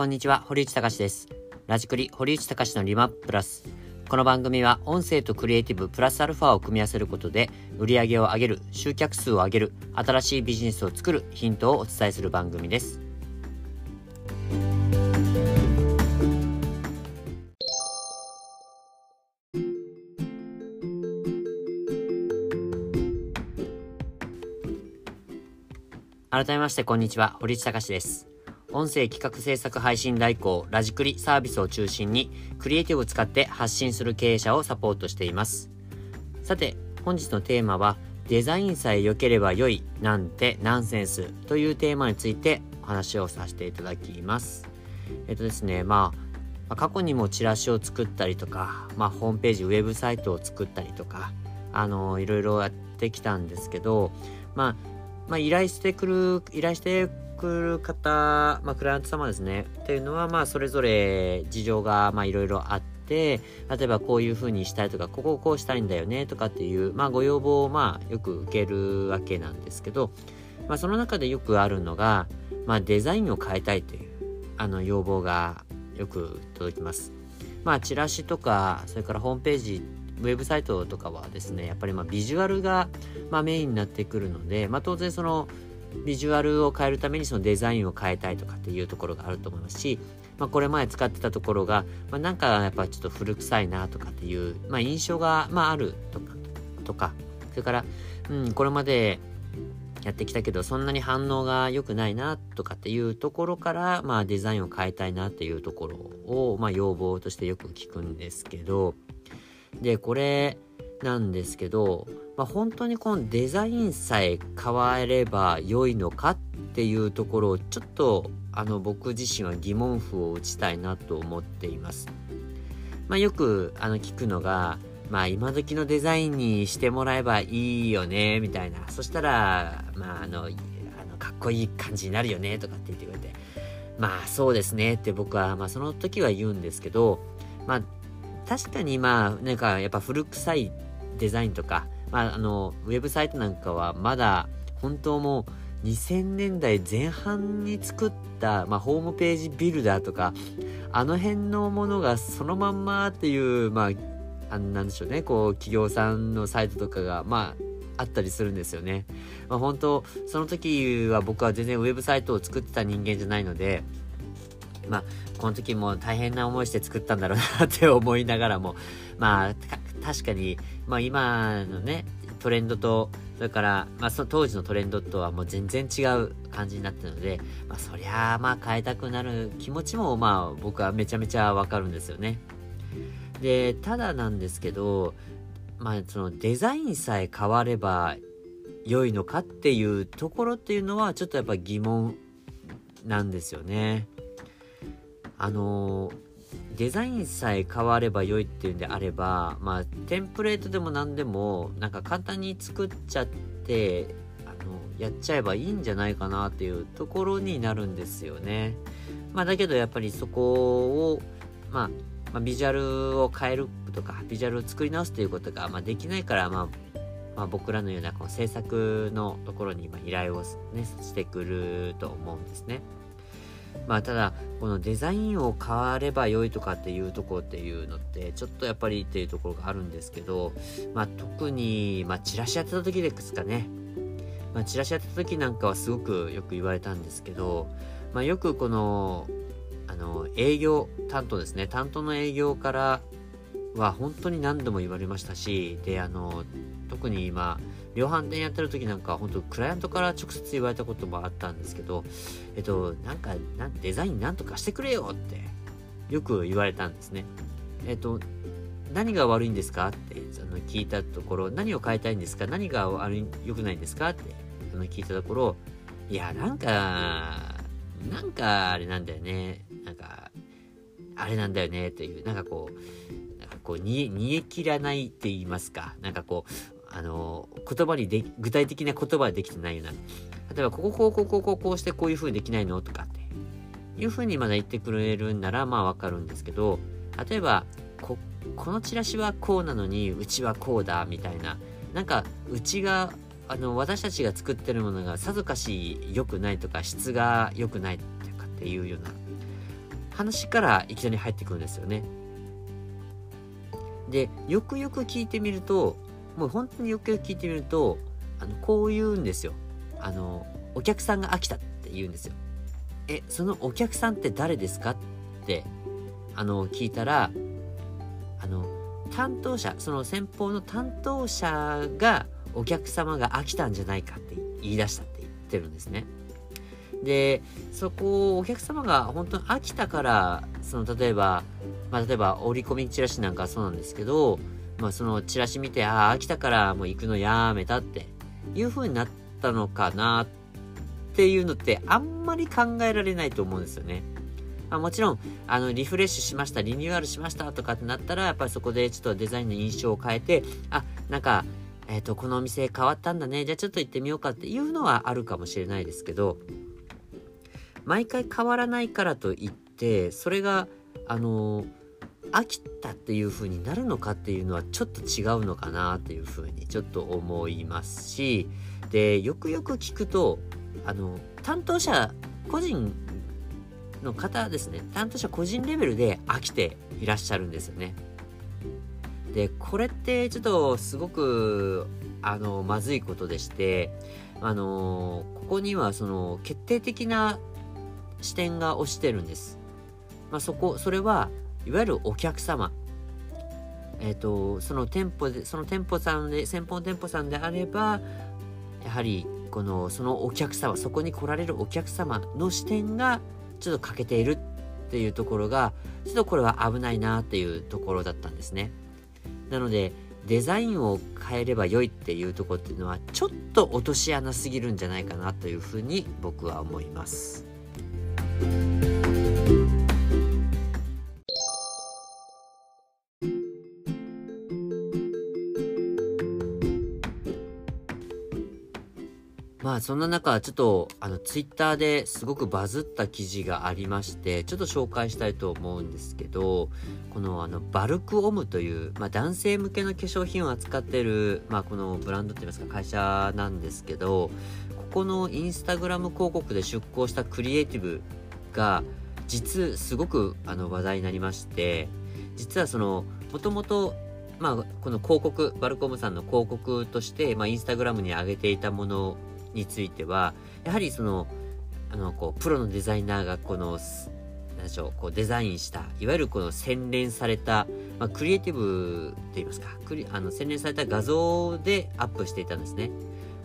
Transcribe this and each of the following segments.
こんにちは、堀内隆です。ラジクリ堀内隆のリマッププラス。この番組は音声とクリエイティブプラスアルファを組み合わせることで売り上げを上げる、集客数を上げる、新しいビジネスを作るヒントをお伝えする番組です。改めましてこんにちは、堀内隆です。音声企画制作配信代行、ラジクリサービスを中心に、クリエイティブを使って発信する経営者をサポートしています。さて、本日のテーマは、デザインさえ良ければ良いなんてナンセンスというテーマについてお話をさせていただきます。えっとですね、まあ、過去にもチラシを作ったりとか、まあ、ホームページ、ウェブサイトを作ったりとか、あの、いろいろやってきたんですけど、まあ、まあ、依頼してくる、依頼してくる方、まあ、クライアント様ですね。っていうのは、まあ、それぞれ事情が、まあ、いろいろあって、例えばこういう風にしたいとか、ここをこうしたいんだよね、とかっていう、まあ、ご要望を、まあ、よく受けるわけなんですけど、まあ、その中でよくあるのが、まあ、デザインを変えたいという、あの、要望がよく届きます。まあ、チラシとか、それからホームページウェブサイトとかはですねやっぱりまあビジュアルがまメインになってくるので、まあ、当然そのビジュアルを変えるためにそのデザインを変えたいとかっていうところがあると思いますし、まあ、これ前使ってたところが、まあ、なんかやっぱちょっと古臭いなとかっていう、まあ、印象が、まあ、あるとかとかそれから、うん、これまでやってきたけどそんなに反応が良くないなとかっていうところから、まあ、デザインを変えたいなっていうところを、まあ、要望としてよく聞くんですけどでこれなんですけど、まあ、本当にこのデザインさえ変われば良いのかっていうところをちょっとあの僕自身は疑問符を打ちたいなと思っています。まあ、よくあの聞くのが、まあ今時のデザインにしてもらえばいいよね、みたいな。そしたら、まああの、あのかっこいい感じになるよね、とかって言ってくれて。まあそうですねって僕は、まあその時は言うんですけど、まあ確かにまあなんかやっぱ古臭いデザインとか、まあ、あのウェブサイトなんかはまだ本当もう2000年代前半に作った、まあ、ホームページビルダーとかあの辺のものがそのまんまっていうまああなんでしょうねこう企業さんのサイトとかがまああったりするんですよね。まあ、本当その時は僕は全然ウェブサイトを作ってた人間じゃないのでまあ、この時も大変な思いして作ったんだろうなって思いながらも、まあ、確かに、まあ今のね、トレンドと、それから、まあその当時のトレンドとはもう全然違う感じになってるので、まあそりゃあまあ変えたくなる気持ちもまあ僕はめちゃめちゃわかるんですよね。で、ただなんですけど、まあそのデザインさえ変われば良いのかっていうところっていうのはちょっとやっぱ疑問なんですよね。あのデザインさえ変われば良いっていうんであればまあテンプレートでも何でもなんか簡単に作っちゃってあのやっちゃえばいいんじゃないかなっていうところになるんですよね。まあだけどやっぱりそこを、まあ、まあ、ビジュアルを変えるとかビジュアルを作り直すということが、まあ、できないから、まあ、まあ、僕らのようなこう制作のところに今依頼を、ね、してくると思うんですね。まあただこのデザインを変われば良いとかっていうところっていうのってちょっとやっぱりっていうところがあるんですけどまあ特にまあチラシやってた時ですかね。まあチラシやってた時なんかはすごくよく言われたんですけどまあよくこのあの営業担当ですね。担当の営業からは本当に何度も言われましたしであの特に今量販店やってる時なんか本当クライアントから直接言われたこともあったんですけどえっとなんかデザインなんとかしてくれよってよく言われたんですね。えっと何が悪いんですかってその聞いたところ何を変えたいんですか？何が悪い良くないんですかってその聞いたところいやなんかなんかあれなんだよね。なんかあれなんだよねっていうなんかこうなんかこう煮え切らないって言いますか？なんかこうあの、言葉にで、具体的な言葉でできてないような。例えば、ここ、こう、こう、こう、こう、こうしてこういう風にできないのとかって、いう風にまだ言ってくれるんなら、まあわかるんですけど、例えば、こ、このチラシはこうなのに、うちはこうだ、みたいな。なんか、うちが、あの、私たちが作ってるものがさぞかし良くないとか、質が良くないとかっていうような話からいきなり入ってくるんですよね。でよくよく聞いてみるともう本当によくよく聞いてみるとあのこう言うんですよ。あのお客さんが飽きたって言うんですよ。えそのお客さんって誰ですかってあの聞いたらあの担当者その先方の担当者がお客様が飽きたんじゃないかって言い出したって言ってるんですね。でそこをお客様が本当に飽きたからその例えば、まあ、例えば折り込みチラシなんかそうなんですけど、まあ、そのチラシ見てああ飽きたからもう行くのやめたっていう風になったのかなっていうのってあんまり考えられないと思うんですよね。まあ、もちろん、あの、リフレッシュしました、リニューアルしましたとかってなったら、やっぱりそこでちょっとデザインの印象を変えて、あ、なんか、えっ、ー、と、このお店変わったんだね、じゃあちょっと行ってみようかっていうのはあるかもしれないですけど、毎回変わらないからといってそれがあの飽きたっていう風になるのかっていうのはちょっと違うのかなっていう風にちょっと思いますしでよくよく聞くとあの担当者個人の方ですね担当者個人レベルで飽きていらっしゃるんですよね。でこれってちょっとすごくあのまずいことでしてあのここにはその決定的な視点が押してるんです。まあ、そこ、それはいわゆるお客様。えっ、ー、と、その店舗で、その店舗さんで、先方店舗さんであれば、やはり、この、そのお客様、そこに来られるお客様の視点がちょっと欠けているっていうところが、ちょっとこれは危ないなっていうところだったんですね。なので、デザインを変えれば良いっていうところっていうのは、ちょっと落とし穴すぎるんじゃないかなというふうに僕は思います。そんな中、ちょっとあのツイッターですごくバズった記事がありまして、ちょっと紹介したいと思うんですけど、このあのバルクオムという、まあ、男性向けの化粧品を扱ってる、まあ、このブランドって言いますか会社なんですけど、ここのインスタグラム広告で出稿したクリエイティブが実すごくあの話題になりまして実はそのもともとまあこの広告バルコムさんの広告として、まあ、インスタグラムに上げていたものについてはやはりそのあのこうプロのデザイナーがこの何でしょうこうデザインしたいわゆるこの洗練された、まあ、クリエイティブと言いますかクリあの洗練された画像でアップしていたんですね。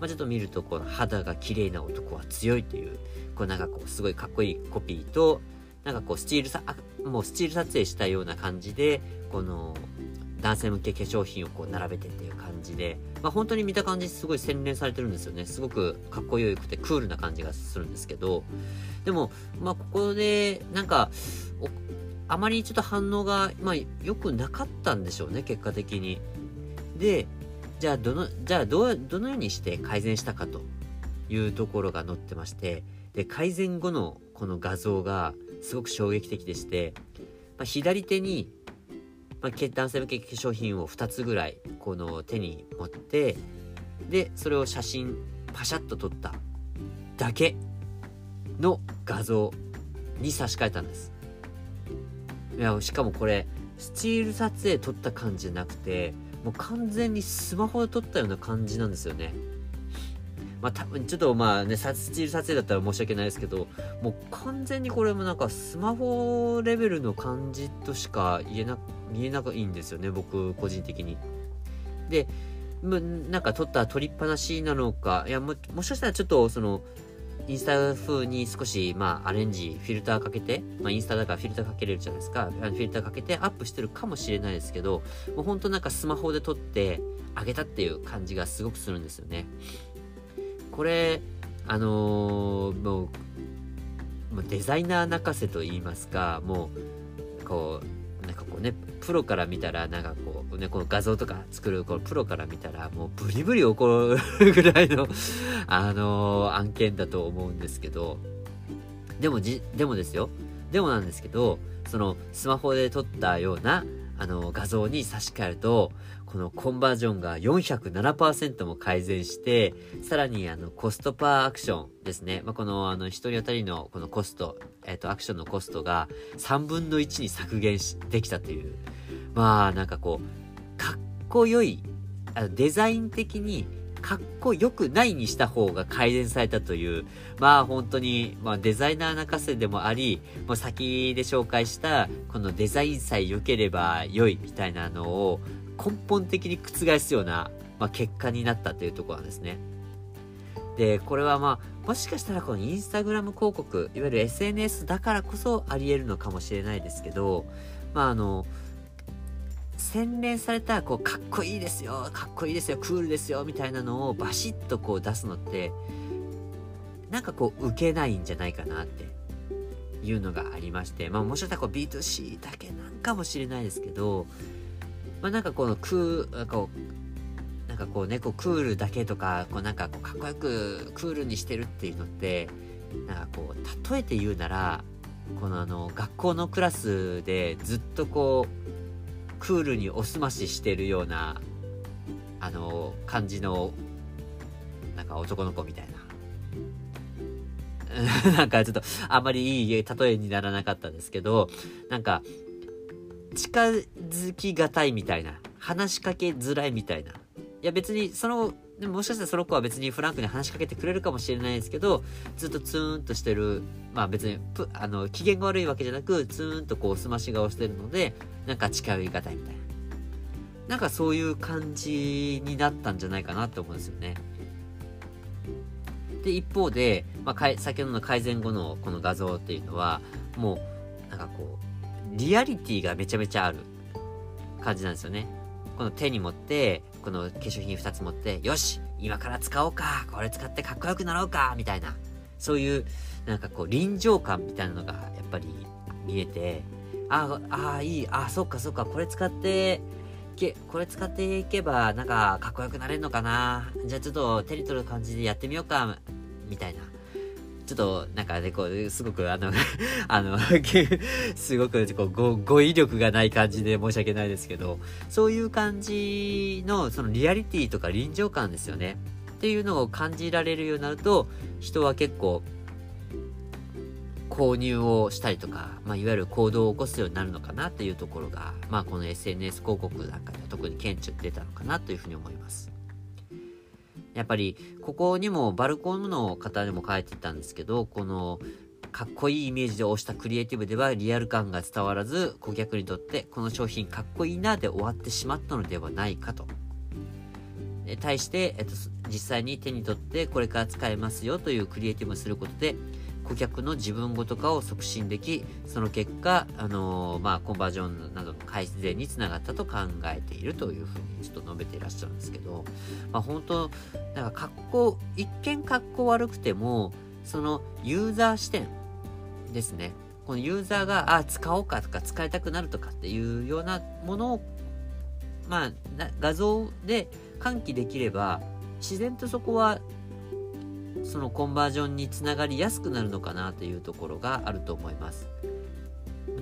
まあ、ちょっと見るとこの肌が綺麗な男は強いというこうなんかこうすごいかっこいいコピーとなんかこうスチールさもうスチール撮影したような感じでこの男性向け化粧品をこう並べてっていう感じで、まあ、本当に見た感じすごい洗練されてるんですよね。すごくかっこよくてクールな感じがするんですけど。でもまあここでなんかあまりちょっと反応が、まあ、良くなかったんでしょうね結果的に。でじゃあどのじゃあどどのようにして改善したかというところが載ってまして。で改善後のこの画像がすごく衝撃的でして、まあ、左手に、まあ、男性向け化粧品を2つぐらいこの手に持ってでそれを写真パシャッと撮っただけの画像に差し替えたんです。いやしかもこれスチール撮影撮った感じじゃなくてもう完全にスマホで撮ったような感じなんですよね。まあ多分ちょっとまあね、スチール撮影だったら申し訳ないですけど、もう完全にこれもなんかスマホレベルの感じとしか言えな、見えないんですよね、僕個人的に。で、なんか撮った撮りっぱなしなのか、いやも、もしかしたらちょっとその、インスタ風に少し、まあ、アレンジ、フィルターかけて、まあ、インスタだからフィルターかけれるじゃないですか。フィルターかけてアップしてるかもしれないですけど、もうほんとなんかスマホで撮ってあげたっていう感じがすごくするんですよね。これあのー、もうデザイナー泣かせと言いますかもうこうなんかこうねプロから見たらなんかこうねこの画像とか作るこのプロから見たらもうブリブリ怒るぐらいの あの、案件だと思うんですけどでもじでもですよ。でもなんですけどそのスマホで撮ったようなあの、画像に差し替えると、このコンバージョンが407%も改善して、さらにあの、コストパーアクションですね。まあ、この、あの、一人当たりのこのコスト、えっ、と、アクションのコストが3分の1に削減し、できたという。まあ、なんかこう、かっこよい、あのデザイン的にかっこよくないにした方が改善されたという、まあ本当に、まあデザイナー泣かせでもあり、もう先で紹介した、このデザインさえ良ければ良いみたいなのを根本的に覆すような、まあ、結果になったというところなんですね。で、これはまあ、もしかしたらこのインスタグラム広告、いわゆる SNS だからこそあり得るのかもしれないですけど、まああの、洗練されたこうかっこいいですよかっこいいですよクールですよみたいなのをバシッとこう出すのってなんかこう受けないんじゃないかなっていうのがありましてまあもしかしたらこう B2C だけなんかもしれないですけどまあなんかこのクーこうなんかこうねこうクールだけとかこうなんかこうかっこよくクールにしてるっていうのってなんかこう例えて言うならこのあの学校のクラスでずっとこうクールにおすまししてるようなあの感じのなんか男の子みたいな。なんかちょっとあんまりいい例えにならなかったですけどなんか近づきがたいみたいな話しかけづらいみたいな。いや別にそのでももしかしたらその子は別にフランクに話しかけてくれるかもしれないですけど、ずっとツーンとしてる、まあ別に、あの、機嫌が悪いわけじゃなく、ツーンとこう、すまし顔してるので、なんか近寄りがたいみたいな。なんかそういう感じになったんじゃないかなって思うんですよね。で、一方で、まあ、先ほどの改善後のこの画像っていうのは、もう、なんかこう、リアリティがめちゃめちゃある感じなんですよね。この手に持って、この化粧品2つ持って、よし今から使おうかこれ使ってかっこよくなろうかみたいな、そういう、なんかこう、臨場感みたいなのがやっぱり見えて、ああ、いい、あ、そっかそっか、これ使って、けこれ使っていけば、なんか、かっこよくなれるのかなじゃあちょっと手に取る感じでやってみようか、みたいな。ちょっと、なんかね、こう、すごく、あの あの すごくこう語、彙力がない感じで申し訳ないですけど、そういう感じの、そのリアリティとか臨場感ですよね。っていうのを感じられるようになると、人は結構、購入をしたりとか、まあ、いわゆる行動を起こすようになるのかなっていうところが、まあ、この SNS 広告なんかでは特に顕著に出たのかなというふうに思います。やっぱりここにもバルコンの方でも書いてたんですけどこのかっこいいイメージで押したクリエイティブではリアル感が伝わらず顧客にとってこの商品かっこいいなで終わってしまったのではないかと。対して、えっと、実際に手に取ってこれから使えますよというクリエイティブをすることで顧客の自分ごと化を促進でき、その結果、あのー、まあ、コンバージョンなどの改善につながったと考えているというふうにちょっと述べていらっしゃるんですけど、まあ、本当、なんか格好、一見格好悪くても、そのユーザー視点ですね。このユーザーが、あ、使おうかとか使いたくなるとかっていうようなものを、まあ、画像で喚起できれば、自然とそこはそのコンバージョンにつながりやすくなるのかなというところがあると思います。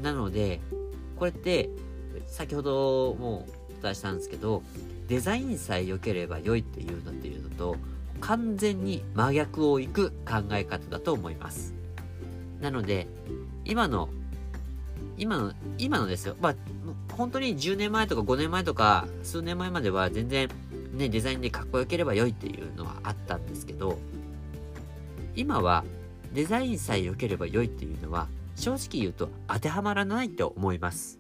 なので、これって先ほどもお伝えしたんですけど、デザインさえ良ければ良いっていうのっていうのと、完全に真逆をいく考え方だと思います。なので、今の、今の、今のですよ。まあ、本当に10年前とか5年前とか数年前までは全然ね、デザインでかっこよければ良いっていうのはあったんですけど、今はデザインさえ良ければ良いっていうのは正直言うと当てはまらないと思います。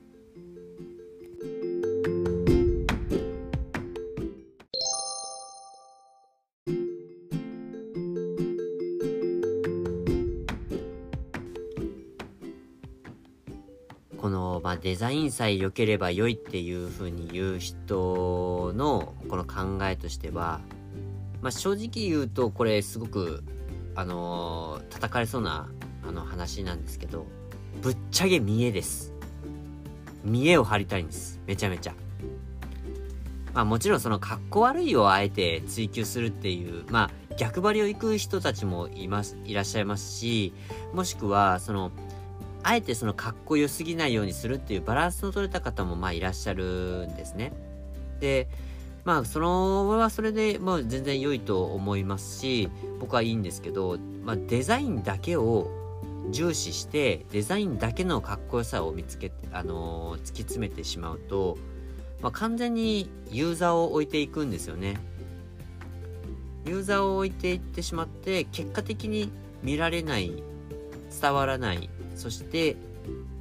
この、まあ、デザインさえ良ければ良いっていうふうに言う人のこの考えとしては、まあ、正直言うとこれすごくあのー、叩かれそうなあの話なんですけどぶっちゃけ見栄です。見栄を張りたいんです。めちゃめちゃ。まあもちろんその格好悪いをあえて追求するっていうまあ逆張りを行く人たちもいますいらっしゃいますしもしくはそのあえてそのかっこよすぎないようにするっていうバランスの取れた方もまあいらっしゃるんですね。で、まあそのはそれでまあ全然良いと思いますし、僕はいいんですけど、まあデザインだけを重視してデザインだけのかっこよさを見つけて、あのー、突き詰めてしまうと、まあ、完全にユーザーを置いていくんですよね。ユーザーを置いていってしまって結果的に見られない伝わらないそして、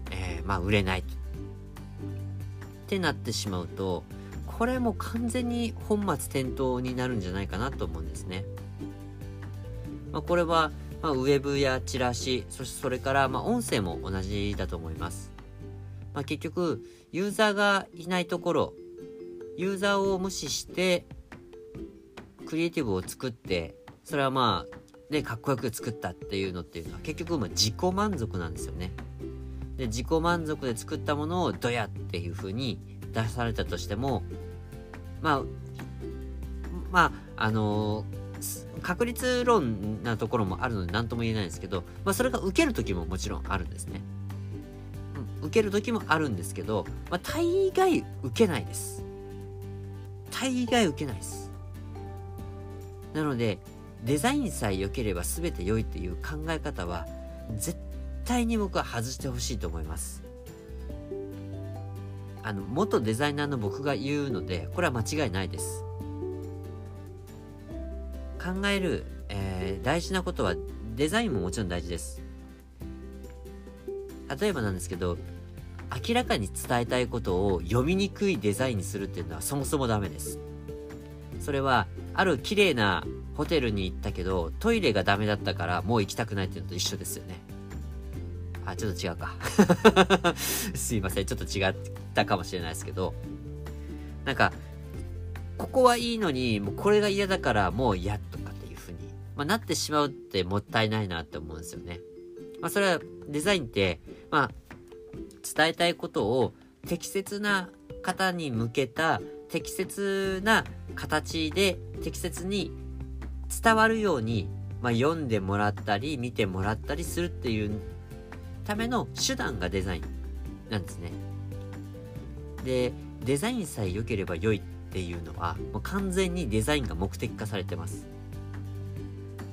えー、まあ売れないってなってしまうとこれも完全に本末転倒になるんじゃないかなと思うんですね。まあ、これは、まあ、ウェブやチラシそしてそれからまあ音声も同じだと思います。まあ、結局ユーザーがいないところユーザーを無視してクリエイティブを作ってそれはまあね、かっこよく作ったっていうのっていうのは結局ま自己満足なんですよね。で自己満足で作ったものをドヤっていう風に出されたとしてもまあまああのー、確率論なところもあるので何とも言えないんですけど、まあ、それが受ける時ももちろんあるんですね。うん、受ける時もあるんですけど、まあ、大概受けないです。大概受けないです。なのでデザインさえ良ければ全て良いっていう考え方は絶対に僕は外してほしいと思いますあの元デザイナーの僕が言うのでこれは間違いないです。考える、えー、大事なことはデザインももちろん大事です。例えばなんですけど明らかに伝えたいことを読みにくいデザインにするっていうのはそもそもダメです。それはある綺麗なホテルに行ったけど、トイレがダメだったからもう行きたくないっていうのと一緒ですよね。あ、ちょっと違うか。すいません。ちょっと違ったかもしれないですけど、なんか、ここはいいのに、もうこれが嫌だからもう嫌とかっていう風に、まあ、なってしまうってもったいないなって思うんですよね。まあ、それはデザインって、まあ、伝えたいことを適切な方に向けた適切な形で適切に伝わるように、まあ、読んでもらったり見てもらったりするっていうための手段がデザインなんですね。でデザインさえ良ければ良いっていうのはもう完全にデザインが目的化されてます。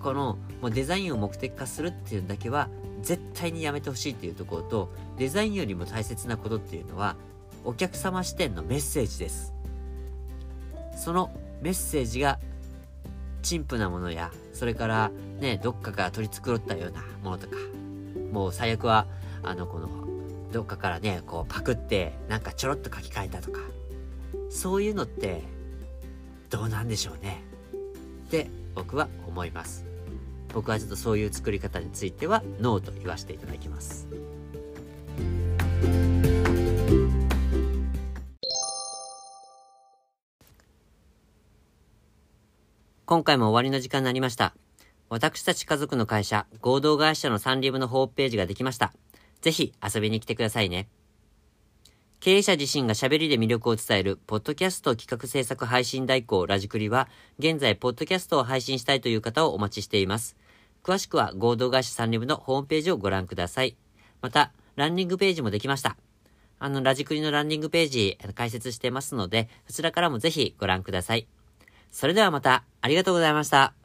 このもうデザインを目的化するっていうだけは絶対にやめてほしいっていうところとデザインよりも大切なことっていうのはお客様視点のメッセージです。そのメッセージが陳腐なものや、それからね、どっかから取り繕ったようなものとか、もう最悪は、あの、この、どっかからね、こうパクって、なんかちょろっと書き換えたとか、そういうのって、どうなんでしょうね。って僕は思います。僕はちょっとそういう作り方については、ノーと言わせていただきます。今回も終わりの時間になりました。私たち家族の会社、合同会社のサンリブのホームページができました。ぜひ遊びに来てくださいね。経営者自身が喋りで魅力を伝える、ポッドキャスト企画制作配信代行ラジクリは、現在、ポッドキャストを配信したいという方をお待ちしています。詳しくは、合同会社サンリブのホームページをご覧ください。また、ランニングページもできました。あの、ラジクリのランニングページ、解説してますので、そちらからもぜひご覧ください。それではまた、ありがとうございました。